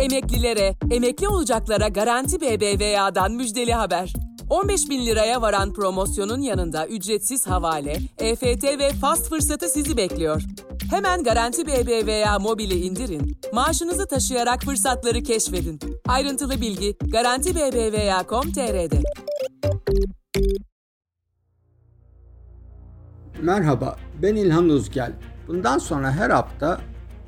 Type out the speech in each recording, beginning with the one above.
Emeklilere, emekli olacaklara Garanti BBVA'dan müjdeli haber. 15 bin liraya varan promosyonun yanında ücretsiz havale, EFT ve fast fırsatı sizi bekliyor. Hemen Garanti BBVA mobili indirin, maaşınızı taşıyarak fırsatları keşfedin. Ayrıntılı bilgi Garanti BBVA.com.tr'de. Merhaba, ben İlhan Uzgel. Bundan sonra her hafta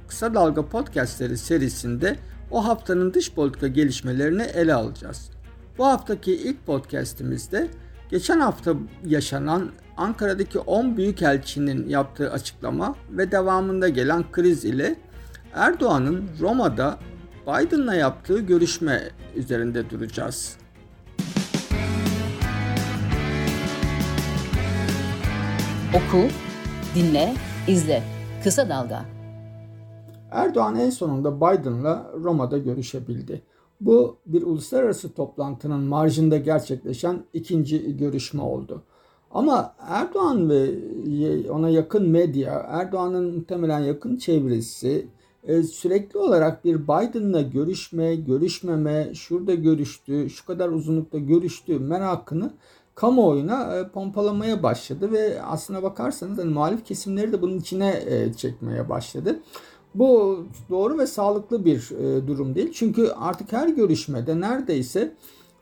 Kısa Dalga Podcastleri serisinde o haftanın dış politika gelişmelerini ele alacağız. Bu haftaki ilk podcastimizde geçen hafta yaşanan Ankara'daki 10 büyükelçinin yaptığı açıklama ve devamında gelen kriz ile Erdoğan'ın Roma'da Biden'la yaptığı görüşme üzerinde duracağız. Oku, dinle, izle. Kısa Dalga. Erdoğan en sonunda Biden'la Roma'da görüşebildi. Bu bir uluslararası toplantının marjında gerçekleşen ikinci görüşme oldu. Ama Erdoğan ve ona yakın medya, Erdoğan'ın muhtemelen yakın çevresi e, sürekli olarak bir Biden'la görüşme, görüşmeme, şurada görüştü, şu kadar uzunlukta görüştü merakını kamuoyuna e, pompalamaya başladı ve aslına bakarsanız hani muhalif kesimleri de bunun içine e, çekmeye başladı. Bu doğru ve sağlıklı bir e, durum değil. Çünkü artık her görüşmede neredeyse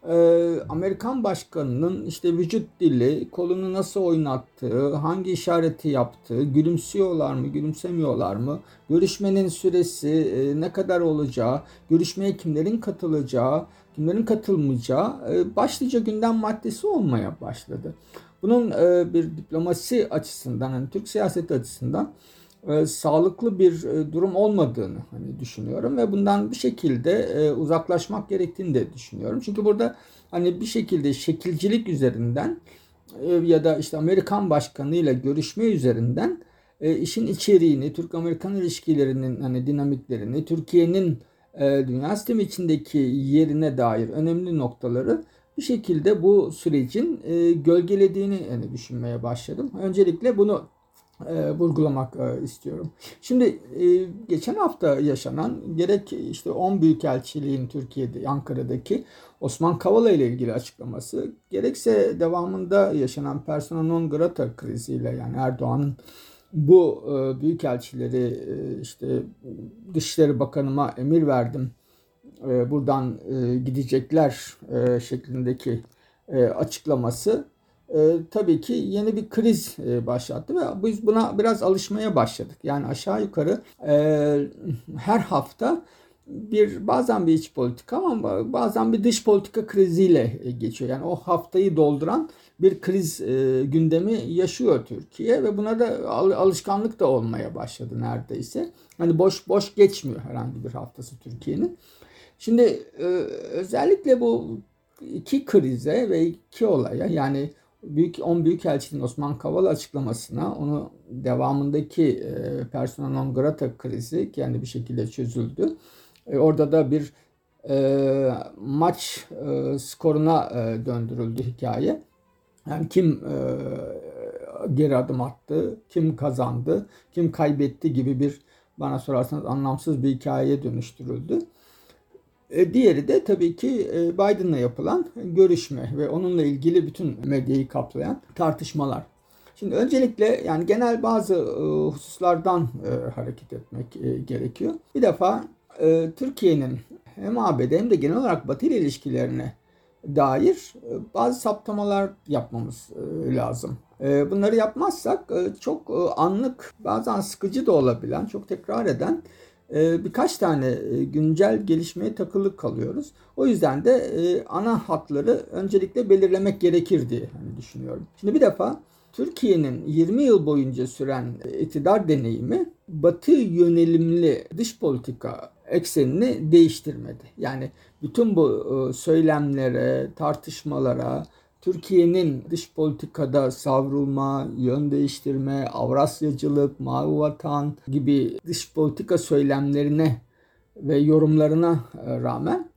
e, Amerikan başkanının işte vücut dili, kolunu nasıl oynattığı, hangi işareti yaptığı, gülümsüyorlar mı, gülümsemiyorlar mı, görüşmenin süresi e, ne kadar olacağı, görüşmeye kimlerin katılacağı, kimlerin katılmayacağı e, başlıca gündem maddesi olmaya başladı. Bunun e, bir diplomasi açısından, hani Türk siyaseti açısından e, sağlıklı bir e, durum olmadığını hani düşünüyorum ve bundan bir şekilde e, uzaklaşmak gerektiğini de düşünüyorum. Çünkü burada hani bir şekilde şekilcilik üzerinden e, ya da işte Amerikan başkanı ile görüşme üzerinden e, işin içeriğini, Türk-Amerikan ilişkilerinin hani dinamiklerini, Türkiye'nin e, dünya sistemi içindeki yerine dair önemli noktaları bir şekilde bu sürecin e, gölgelediğini yani düşünmeye başladım. Öncelikle bunu e, vurgulamak e, istiyorum. Şimdi e, geçen hafta yaşanan gerek işte 10 büyükelçiliğin Türkiye'de Ankara'daki Osman Kavala ile ilgili açıklaması gerekse devamında yaşanan persona non grata kriziyle yani Erdoğan'ın bu e, büyükelçileri e, işte Dışişleri Bakanıma emir verdim e, buradan e, gidecekler e, şeklindeki e, açıklaması e, tabii ki yeni bir kriz e, başlattı ve biz buna biraz alışmaya başladık. Yani aşağı yukarı e, her hafta bir bazen bir iç politika ama bazen bir dış politika kriziyle e, geçiyor. Yani o haftayı dolduran bir kriz e, gündemi yaşıyor Türkiye ve buna da alışkanlık da olmaya başladı neredeyse. Hani boş boş geçmiyor herhangi bir haftası Türkiye'nin. Şimdi e, özellikle bu iki krize ve iki olaya yani Büyük 10 Büyükelçinin Osman Kavala açıklamasına onu devamındaki e, persona non grata krizi kendi bir şekilde çözüldü. E, orada da bir e, maç e, skoruna e, döndürüldü hikaye. Yani kim e, geri adım attı, kim kazandı, kim kaybetti gibi bir bana sorarsanız anlamsız bir hikayeye dönüştürüldü. E, diğeri de tabii ki e, Biden'la yapılan görüşme ve onunla ilgili bütün medyayı kaplayan tartışmalar. Şimdi öncelikle yani genel bazı e, hususlardan hareket etmek gerekiyor. Bir defa Türkiye'nin hem ABD hem de genel olarak Batı ile ilişkilerine dair bazı saptamalar yapmamız lazım. Bunları yapmazsak çok anlık bazen sıkıcı da olabilen, çok tekrar eden birkaç tane e, güncel gelişmeye takılı kalıyoruz. O yüzden de e, ana hatları öncelikle belirlemek gerekir diye hani düşünüyorum. Şimdi bir defa Türkiye'nin 20 yıl boyunca süren iktidar deneyimi batı yönelimli dış politika eksenini değiştirmedi. Yani bütün bu e, söylemlere, tartışmalara, Türkiye'nin dış politikada savrulma, yön değiştirme, Avrasyacılık, mavi vatan gibi dış politika söylemlerine ve yorumlarına e, rağmen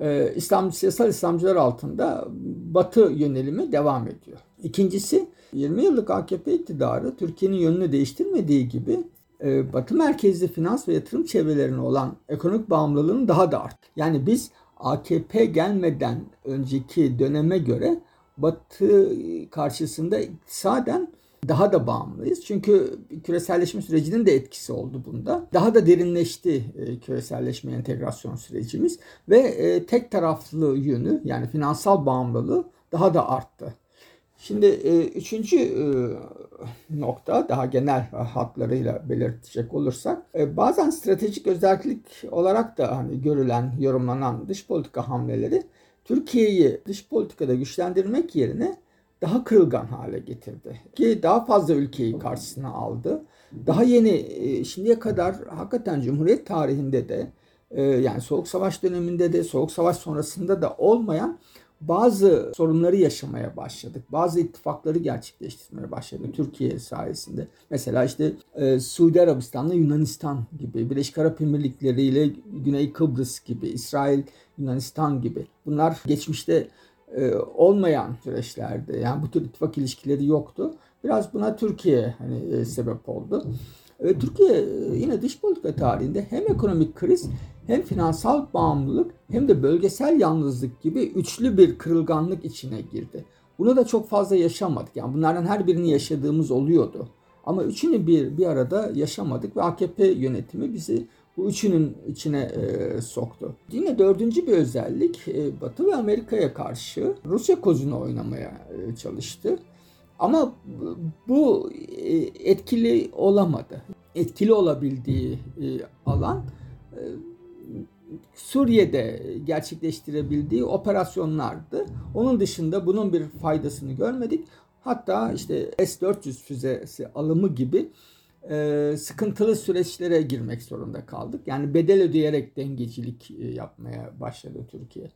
e, İslam siyasal İslamcılar altında Batı yönelimi devam ediyor. İkincisi 20 yıllık AKP iktidarı Türkiye'nin yönünü değiştirmediği gibi e, Batı merkezli finans ve yatırım çevrelerine olan ekonomik bağımlılığının daha da arttı. Yani biz AKP gelmeden önceki döneme göre Batı karşısında iktisaden daha da bağımlıyız. Çünkü küreselleşme sürecinin de etkisi oldu bunda. Daha da derinleşti e, küreselleşme entegrasyon sürecimiz ve e, tek taraflı yönü yani finansal bağımlılığı daha da arttı. Şimdi e, üçüncü nokta daha genel hatlarıyla belirtecek olursak bazen stratejik özellik olarak da hani görülen yorumlanan dış politika hamleleri Türkiye'yi dış politikada güçlendirmek yerine daha kırılgan hale getirdi. Ki daha fazla ülkeyi karşısına aldı. Daha yeni e, şimdiye kadar hakikaten Cumhuriyet tarihinde de e, yani Soğuk Savaş döneminde de Soğuk Savaş sonrasında da olmayan bazı sorunları yaşamaya başladık. Bazı ittifakları gerçekleştirmeye başladı Türkiye sayesinde. Mesela işte e, Suudi Arabistan'la Yunanistan gibi, Birleşik Arap Emirlikleri ile Güney Kıbrıs gibi, İsrail, Yunanistan gibi. Bunlar geçmişte e, olmayan süreçlerde yani bu tür ittifak ilişkileri yoktu. Biraz buna Türkiye hani e, sebep oldu. E, Türkiye yine dış politika tarihinde hem ekonomik kriz hem finansal bağımlılık hem de bölgesel yalnızlık gibi üçlü bir kırılganlık içine girdi. Bunu da çok fazla yaşamadık. Yani bunlardan her birini yaşadığımız oluyordu. Ama üçünü bir bir arada yaşamadık ve AKP yönetimi bizi bu üçünün içine e, soktu. Yine dördüncü bir özellik e, Batı ve Amerika'ya karşı Rusya kozunu oynamaya e, çalıştı. Ama bu e, etkili olamadı. Etkili olabildiği e, alan e, Suriye'de gerçekleştirebildiği operasyonlardı. Onun dışında bunun bir faydasını görmedik. Hatta işte S-400 füzesi alımı gibi e, sıkıntılı süreçlere girmek zorunda kaldık. Yani bedel ödeyerek dengecilik e, yapmaya başladı Türkiye.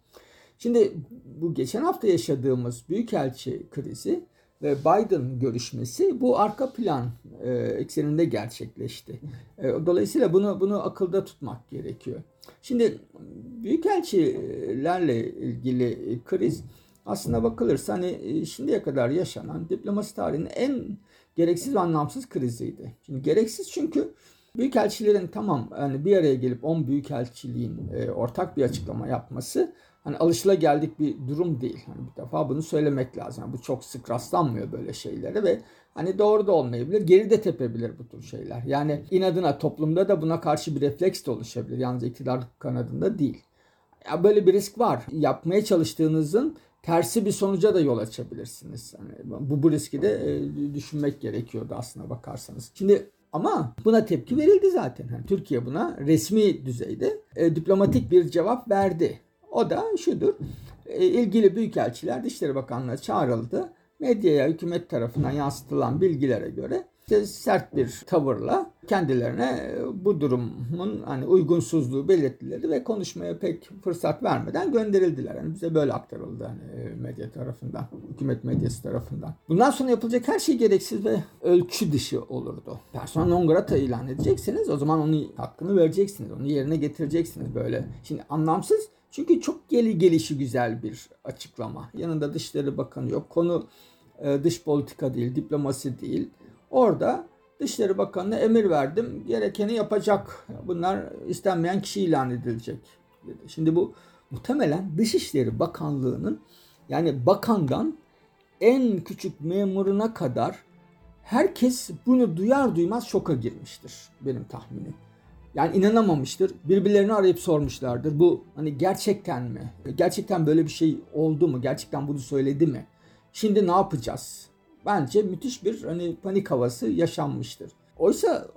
Şimdi bu geçen hafta yaşadığımız büyükelçi krizi ve Biden görüşmesi bu arka plan e, ekseninde gerçekleşti. Dolayısıyla bunu bunu akılda tutmak gerekiyor. Şimdi büyükelçilerle ilgili kriz aslında bakılırsa hani e, şimdiye kadar yaşanan diplomasi tarihinin en gereksiz ve anlamsız kriziydi. Şimdi gereksiz çünkü büyükelçilerin tamam yani bir araya gelip 10 büyükelçiliğin e, ortak bir açıklama yapması hani alışıla geldik bir durum değil. Hani bir defa bunu söylemek lazım. Yani bu çok sık rastlanmıyor böyle şeylere ve hani doğru da olmayabilir. Geri de tepebilir bu tür şeyler. Yani inadına toplumda da buna karşı bir refleks de oluşabilir. Yalnız iktidar kanadında değil. Ya böyle bir risk var. Yapmaya çalıştığınızın tersi bir sonuca da yol açabilirsiniz. Yani bu, bu riski de e, düşünmek gerekiyordu aslına bakarsanız. Şimdi ama buna tepki verildi zaten. Yani Türkiye buna resmi düzeyde e, diplomatik bir cevap verdi. O da şudur. E, ilgili büyükelçiler Dışişleri Bakanlığı çağrıldı. Medyaya hükümet tarafından yansıtılan bilgilere göre sert bir tavırla kendilerine bu durumun hani uygunsuzluğu belirttiler ve konuşmaya pek fırsat vermeden gönderildiler. Yani bize böyle aktarıldı hani medya tarafından, hükümet medyası tarafından. Bundan sonra yapılacak her şey gereksiz ve ölçü dışı olurdu. Persona non grata ilan edeceksiniz o zaman onun hakkını vereceksiniz. Onu yerine getireceksiniz böyle. Şimdi anlamsız çünkü çok geli gelişi güzel bir açıklama. Yanında Dışişleri Bakanı yok. Konu e, dış politika değil, diplomasi değil. Orada Dışişleri Bakanı'na emir verdim. Gerekeni yapacak. Bunlar istenmeyen kişi ilan edilecek. Dedi. Şimdi bu muhtemelen Dışişleri Bakanlığı'nın yani bakandan en küçük memuruna kadar herkes bunu duyar duymaz şoka girmiştir benim tahminim. Yani inanamamıştır. Birbirlerini arayıp sormuşlardır. Bu hani gerçekten mi? Gerçekten böyle bir şey oldu mu? Gerçekten bunu söyledi mi? Şimdi ne yapacağız? Bence müthiş bir hani panik havası yaşanmıştır. Oysa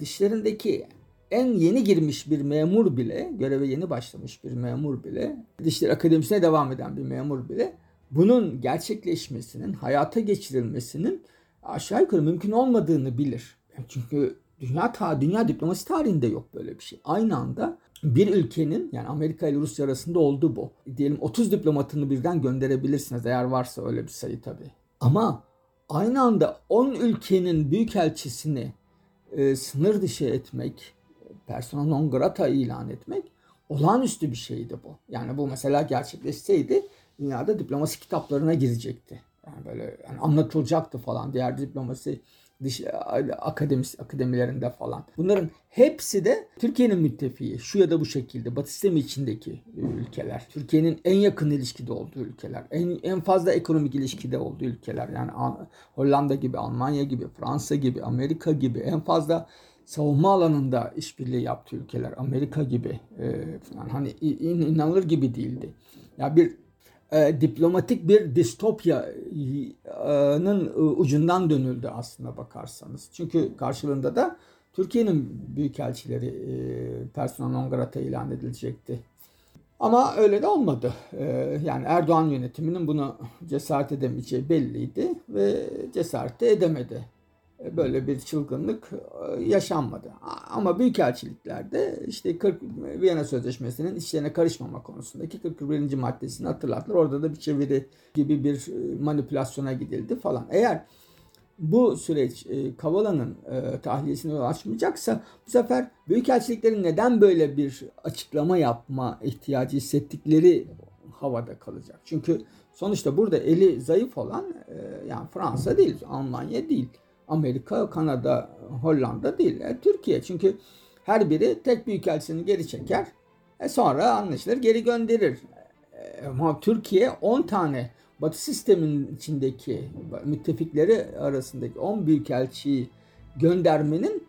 dişlerindeki en yeni girmiş bir memur bile, göreve yeni başlamış bir memur bile, Dişler Akademisi'ne devam eden bir memur bile bunun gerçekleşmesinin, hayata geçirilmesinin aşağı yukarı mümkün olmadığını bilir. Çünkü dünya ta dünya diplomasi tarihinde yok böyle bir şey. Aynı anda bir ülkenin yani Amerika ile Rusya arasında oldu bu. Diyelim 30 diplomatını birden gönderebilirsiniz eğer varsa öyle bir sayı tabii. Ama aynı anda 10 ülkenin büyükelçisini e, sınır dışı etmek, persona non grata ilan etmek olağanüstü bir şeydi bu. Yani bu mesela gerçekleşseydi dünyada diplomasi kitaplarına girecekti. Yani böyle yani anlatılacaktı falan diğer diplomasi dış akademis akademilerinde falan. Bunların hepsi de Türkiye'nin müttefiği. Şu ya da bu şekilde Batı sistemi içindeki ülkeler. Türkiye'nin en yakın ilişkide olduğu ülkeler. En, en fazla ekonomik ilişkide olduğu ülkeler. Yani Hollanda gibi, Almanya gibi, Fransa gibi, Amerika gibi en fazla savunma alanında işbirliği yaptığı ülkeler Amerika gibi e, falan hani in, inanılır gibi değildi. Ya bir e, diplomatik bir distopyanın e, ucundan dönüldü aslında bakarsanız. Çünkü karşılığında da Türkiye'nin büyükelçileri e, persona non grata ilan edilecekti. Ama öyle de olmadı. E, yani Erdoğan yönetiminin bunu cesaret edemeyeceği belliydi ve cesaret de edemedi böyle bir çılgınlık e, yaşanmadı. Ama büyükelçiliklerde işte 40 Viyana Sözleşmesi'nin içlerine karışmama konusundaki 41. maddesini hatırlattılar. Orada da bir çeviri gibi bir e, manipülasyona gidildi falan. Eğer bu süreç e, Kavala'nın e, tahliyesine yol açmayacaksa bu sefer büyükelçiliklerin neden böyle bir açıklama yapma ihtiyacı hissettikleri havada kalacak. Çünkü sonuçta burada eli zayıf olan e, yani Fransa değil, Almanya değil. Amerika, Kanada, Hollanda değil. E, Türkiye çünkü her biri tek büyükelçisini geri çeker. E, sonra anlaşılır geri gönderir. E, ama Türkiye 10 tane Batı sistemin içindeki müttefikleri arasındaki 10 büyükelçiyi göndermenin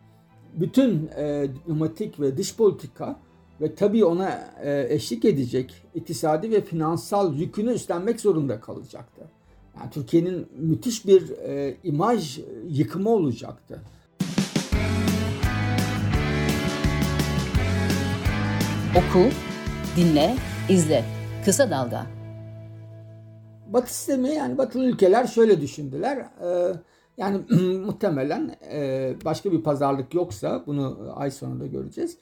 bütün e, diplomatik ve dış politika ve tabii ona e, eşlik edecek iktisadi ve finansal yükünü üstlenmek zorunda kalacaktı. Yani Türkiye'nin müthiş bir e, imaj yıkımı olacaktı. Oku, dinle, izle. Kısa Dalga. Batı sistemi yani batılı ülkeler şöyle düşündüler. E, yani muhtemelen e, başka bir pazarlık yoksa bunu ay sonunda göreceğiz.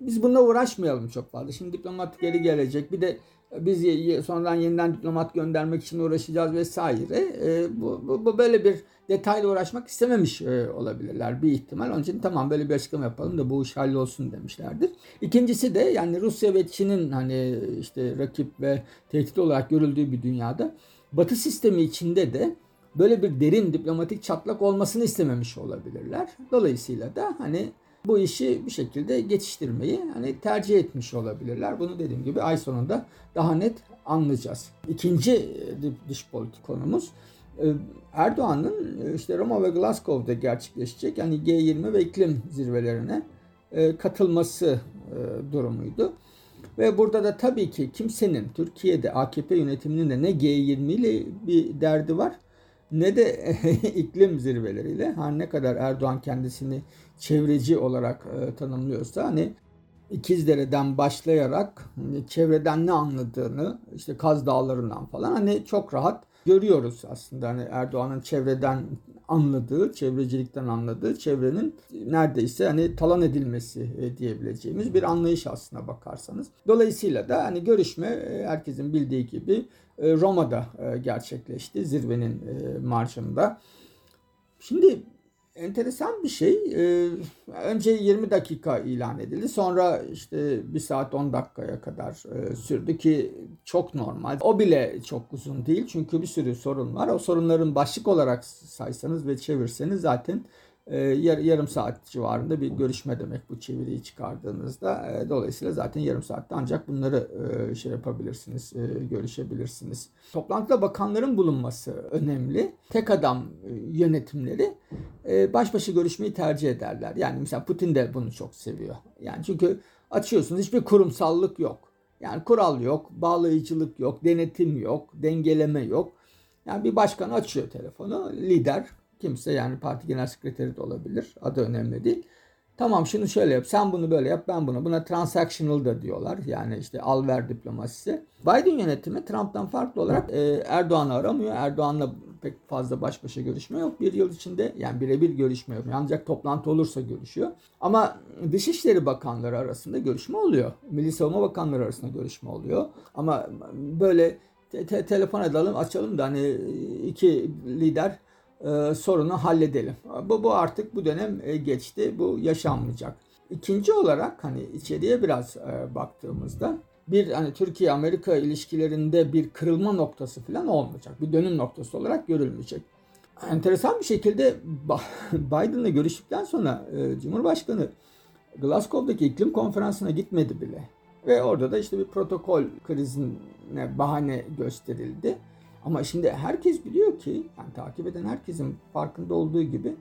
Biz bununla uğraşmayalım çok fazla. Şimdi diplomat geri gelecek. Bir de biz sonradan yeniden diplomat göndermek için uğraşacağız vesaire. E, bu, bu, bu böyle bir detayla uğraşmak istememiş e, olabilirler bir ihtimal. Onun için tamam böyle bir açıklama yapalım da bu iş hallolsun demişlerdir. İkincisi de yani Rusya ve Çin'in hani işte rakip ve tehdit olarak görüldüğü bir dünyada Batı sistemi içinde de böyle bir derin diplomatik çatlak olmasını istememiş olabilirler. Dolayısıyla da hani bu işi bir şekilde geçiştirmeyi hani tercih etmiş olabilirler. Bunu dediğim gibi ay sonunda daha net anlayacağız. İkinci e, dış politik konumuz e, Erdoğan'ın e, işte Roma ve Glasgow'da gerçekleşecek yani G20 ve iklim zirvelerine katılması durumuydu. Ve burada da tabii ki kimsenin Türkiye'de AKP yönetiminin de ne G20 ile bir derdi var ne de iklim zirveleriyle. Hani ne kadar Erdoğan kendisini çevreci olarak e, tanımlıyorsa hani İkizdere'den başlayarak hani çevreden ne anladığını işte Kaz Dağları'ndan falan hani çok rahat görüyoruz aslında hani Erdoğan'ın çevreden anladığı, çevrecilikten anladığı çevrenin neredeyse hani talan edilmesi e, diyebileceğimiz bir anlayış aslına bakarsanız. Dolayısıyla da hani görüşme e, herkesin bildiği gibi Roma'da gerçekleşti zirvenin marşında. Şimdi enteresan bir şey. Önce 20 dakika ilan edildi. Sonra işte 1 saat 10 dakikaya kadar e, sürdü ki çok normal. O bile çok uzun değil çünkü bir sürü sorun var. O sorunların başlık olarak saysanız ve çevirseniz zaten e, yar, yarım saat civarında bir görüşme demek bu çeviriyi çıkardığınızda. E, dolayısıyla zaten yarım saatte ancak bunları e, şey yapabilirsiniz, e, görüşebilirsiniz. Toplantıda bakanların bulunması önemli. Tek adam e, yönetimleri e, baş başa görüşmeyi tercih ederler. Yani mesela Putin de bunu çok seviyor. Yani çünkü açıyorsunuz hiçbir kurumsallık yok. Yani kural yok, bağlayıcılık yok, denetim yok, dengeleme yok. Yani bir başkan açıyor telefonu, lider Kimse yani parti genel sekreteri de olabilir. Adı önemli değil. Tamam şunu şöyle yap. Sen bunu böyle yap. Ben bunu. Buna transactional da diyorlar. Yani işte al ver diplomasisi. Biden yönetimi Trump'tan farklı olarak e, Erdoğan'ı aramıyor. Erdoğan'la pek fazla baş başa görüşme yok. Bir yıl içinde yani birebir görüşme yok. Ancak toplantı olursa görüşüyor. Ama Dışişleri Bakanları arasında görüşme oluyor. Milli Savunma Bakanları arasında görüşme oluyor. Ama böyle te- te- telefon edelim açalım da hani iki lider e, sorunu halledelim. Bu, bu artık bu dönem e, geçti. Bu yaşanmayacak. İkinci olarak hani içeriye biraz e, baktığımızda bir hani Türkiye Amerika ilişkilerinde bir kırılma noktası falan olmayacak. Bir dönüm noktası olarak görülmeyecek. enteresan bir şekilde Biden'la görüştükten sonra e, Cumhurbaşkanı Glasgow'daki iklim konferansına gitmedi bile. Ve orada da işte bir protokol krizine bahane gösterildi. Ama şimdi herkes biliyor ki, yani takip eden herkesin farkında olduğu gibi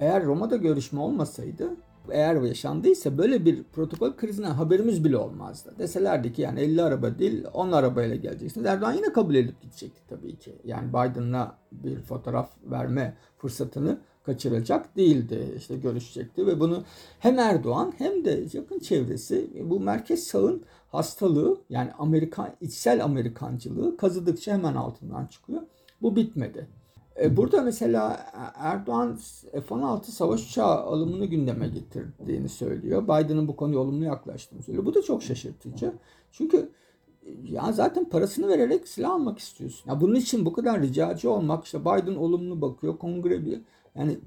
eğer Roma'da görüşme olmasaydı eğer yaşandıysa böyle bir protokol krizine haberimiz bile olmazdı. Deselerdi ki yani 50 araba değil 10 arabayla geleceksiniz. Erdoğan yine kabul edip gidecekti tabii ki. Yani Biden'la bir fotoğraf verme fırsatını kaçıracak değildi. İşte görüşecekti ve bunu hem Erdoğan hem de yakın çevresi bu merkez sağın hastalığı yani Amerikan içsel Amerikancılığı kazıdıkça hemen altından çıkıyor. Bu bitmedi. E, burada mesela Erdoğan F-16 savaş uçağı alımını gündeme getirdiğini söylüyor. Biden'ın bu konuya olumlu yaklaştığını söylüyor. Bu da çok şaşırtıcı. Çünkü ya zaten parasını vererek silah almak istiyorsun. Ya bunun için bu kadar ricacı olmak işte Biden olumlu bakıyor. Kongre bir yani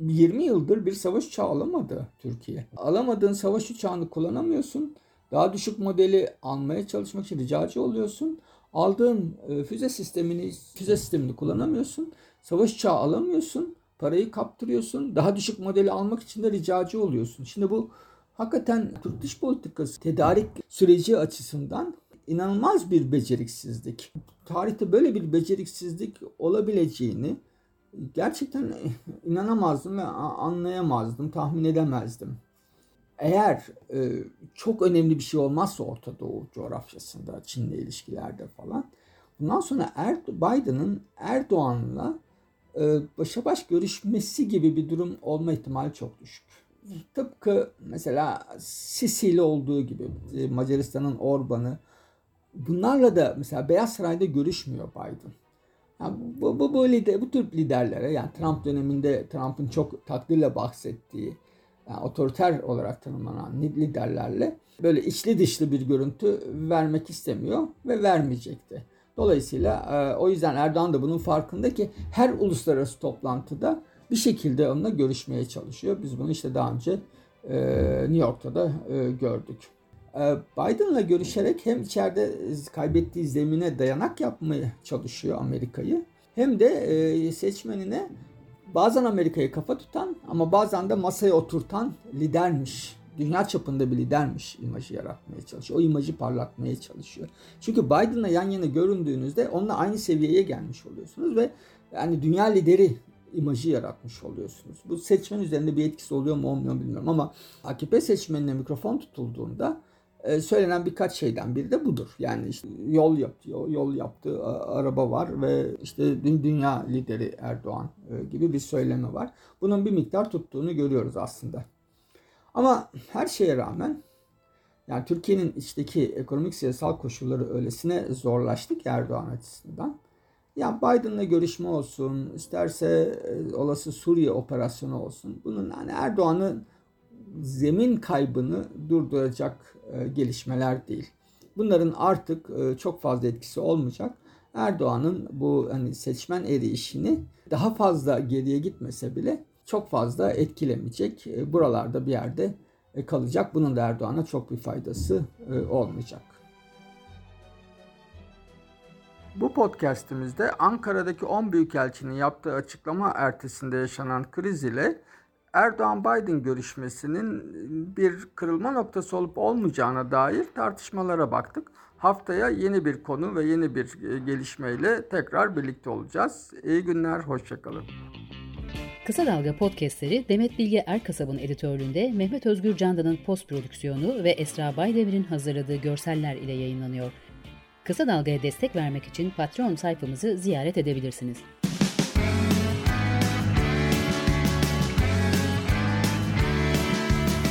20 yıldır bir savaş uçağı alamadı Türkiye. Alamadığın savaş uçağını kullanamıyorsun. Daha düşük modeli almaya çalışmak için ricacı oluyorsun. Aldığın e, füze sistemini füze sistemini kullanamıyorsun. Savaş uçağı alamıyorsun. Parayı kaptırıyorsun. Daha düşük modeli almak için de ricacı oluyorsun. Şimdi bu hakikaten Türk dış politikası tedarik süreci açısından inanılmaz bir beceriksizlik. Tarihte böyle bir beceriksizlik olabileceğini gerçekten inanamazdım ve anlayamazdım, tahmin edemezdim. Eğer e, çok önemli bir şey olmazsa Orta Doğu coğrafyasında, Çin'le ilişkilerde falan, bundan sonra er, Biden'ın Erdoğan'la e, başa baş görüşmesi gibi bir durum olma ihtimali çok düşük. Tıpkı mesela Sisi ile olduğu gibi Macaristan'ın Orban'ı bunlarla da mesela Beyaz Saray'da görüşmüyor Biden. Yani bu, bu, bu, lider, bu tür liderlere yani Trump döneminde Trump'ın çok takdirle bahsettiği yani otoriter olarak tanımlanan liderlerle böyle içli dışlı bir görüntü vermek istemiyor ve vermeyecekti. Dolayısıyla e, o yüzden Erdoğan da bunun farkında ki her uluslararası toplantıda bir şekilde onunla görüşmeye çalışıyor. Biz bunu işte daha önce e, New York'ta da e, gördük. E, Biden'la görüşerek hem içeride kaybettiği zemine dayanak yapmaya çalışıyor Amerika'yı hem de e, seçmenine bazen Amerika'yı kafa tutan ama bazen de masaya oturtan lidermiş. Dünya çapında bir lidermiş imajı yaratmaya çalışıyor. O imajı parlatmaya çalışıyor. Çünkü Biden'la yan yana göründüğünüzde onunla aynı seviyeye gelmiş oluyorsunuz ve yani dünya lideri imajı yaratmış oluyorsunuz. Bu seçmen üzerinde bir etkisi oluyor mu olmuyor mu bilmiyorum ama AKP seçmenine mikrofon tutulduğunda e, söylenen birkaç şeyden biri de budur. Yani işte yol yaptı, yol yaptığı araba var ve işte dünya lideri Erdoğan e, gibi bir söylemi var. Bunun bir miktar tuttuğunu görüyoruz aslında. Ama her şeye rağmen yani Türkiye'nin içteki ekonomik siyasal koşulları öylesine zorlaştı ki Erdoğan açısından. Ya Biden'la görüşme olsun, isterse e, olası Suriye operasyonu olsun. Bunun hani Erdoğan'ın zemin kaybını durduracak e, gelişmeler değil. Bunların artık e, çok fazla etkisi olmayacak. Erdoğan'ın bu hani seçmen erişini daha fazla geriye gitmese bile çok fazla etkilemeyecek. E, buralarda bir yerde kalacak. Bunun da Erdoğan'a çok bir faydası olmayacak. Bu podcast'imizde Ankara'daki 10 büyükelçinin yaptığı açıklama ertesinde yaşanan kriz ile Erdoğan-Biden görüşmesinin bir kırılma noktası olup olmayacağına dair tartışmalara baktık. Haftaya yeni bir konu ve yeni bir e, gelişmeyle tekrar birlikte olacağız. İyi günler, hoşçakalın. Kısa Dalga podcastleri Demet Bilge Erkasab'ın editörlüğünde Mehmet Özgür Candan'ın post prodüksiyonu ve Esra Baydemir'in hazırladığı görseller ile yayınlanıyor. Kısa Dalga'ya destek vermek için Patreon sayfamızı ziyaret edebilirsiniz.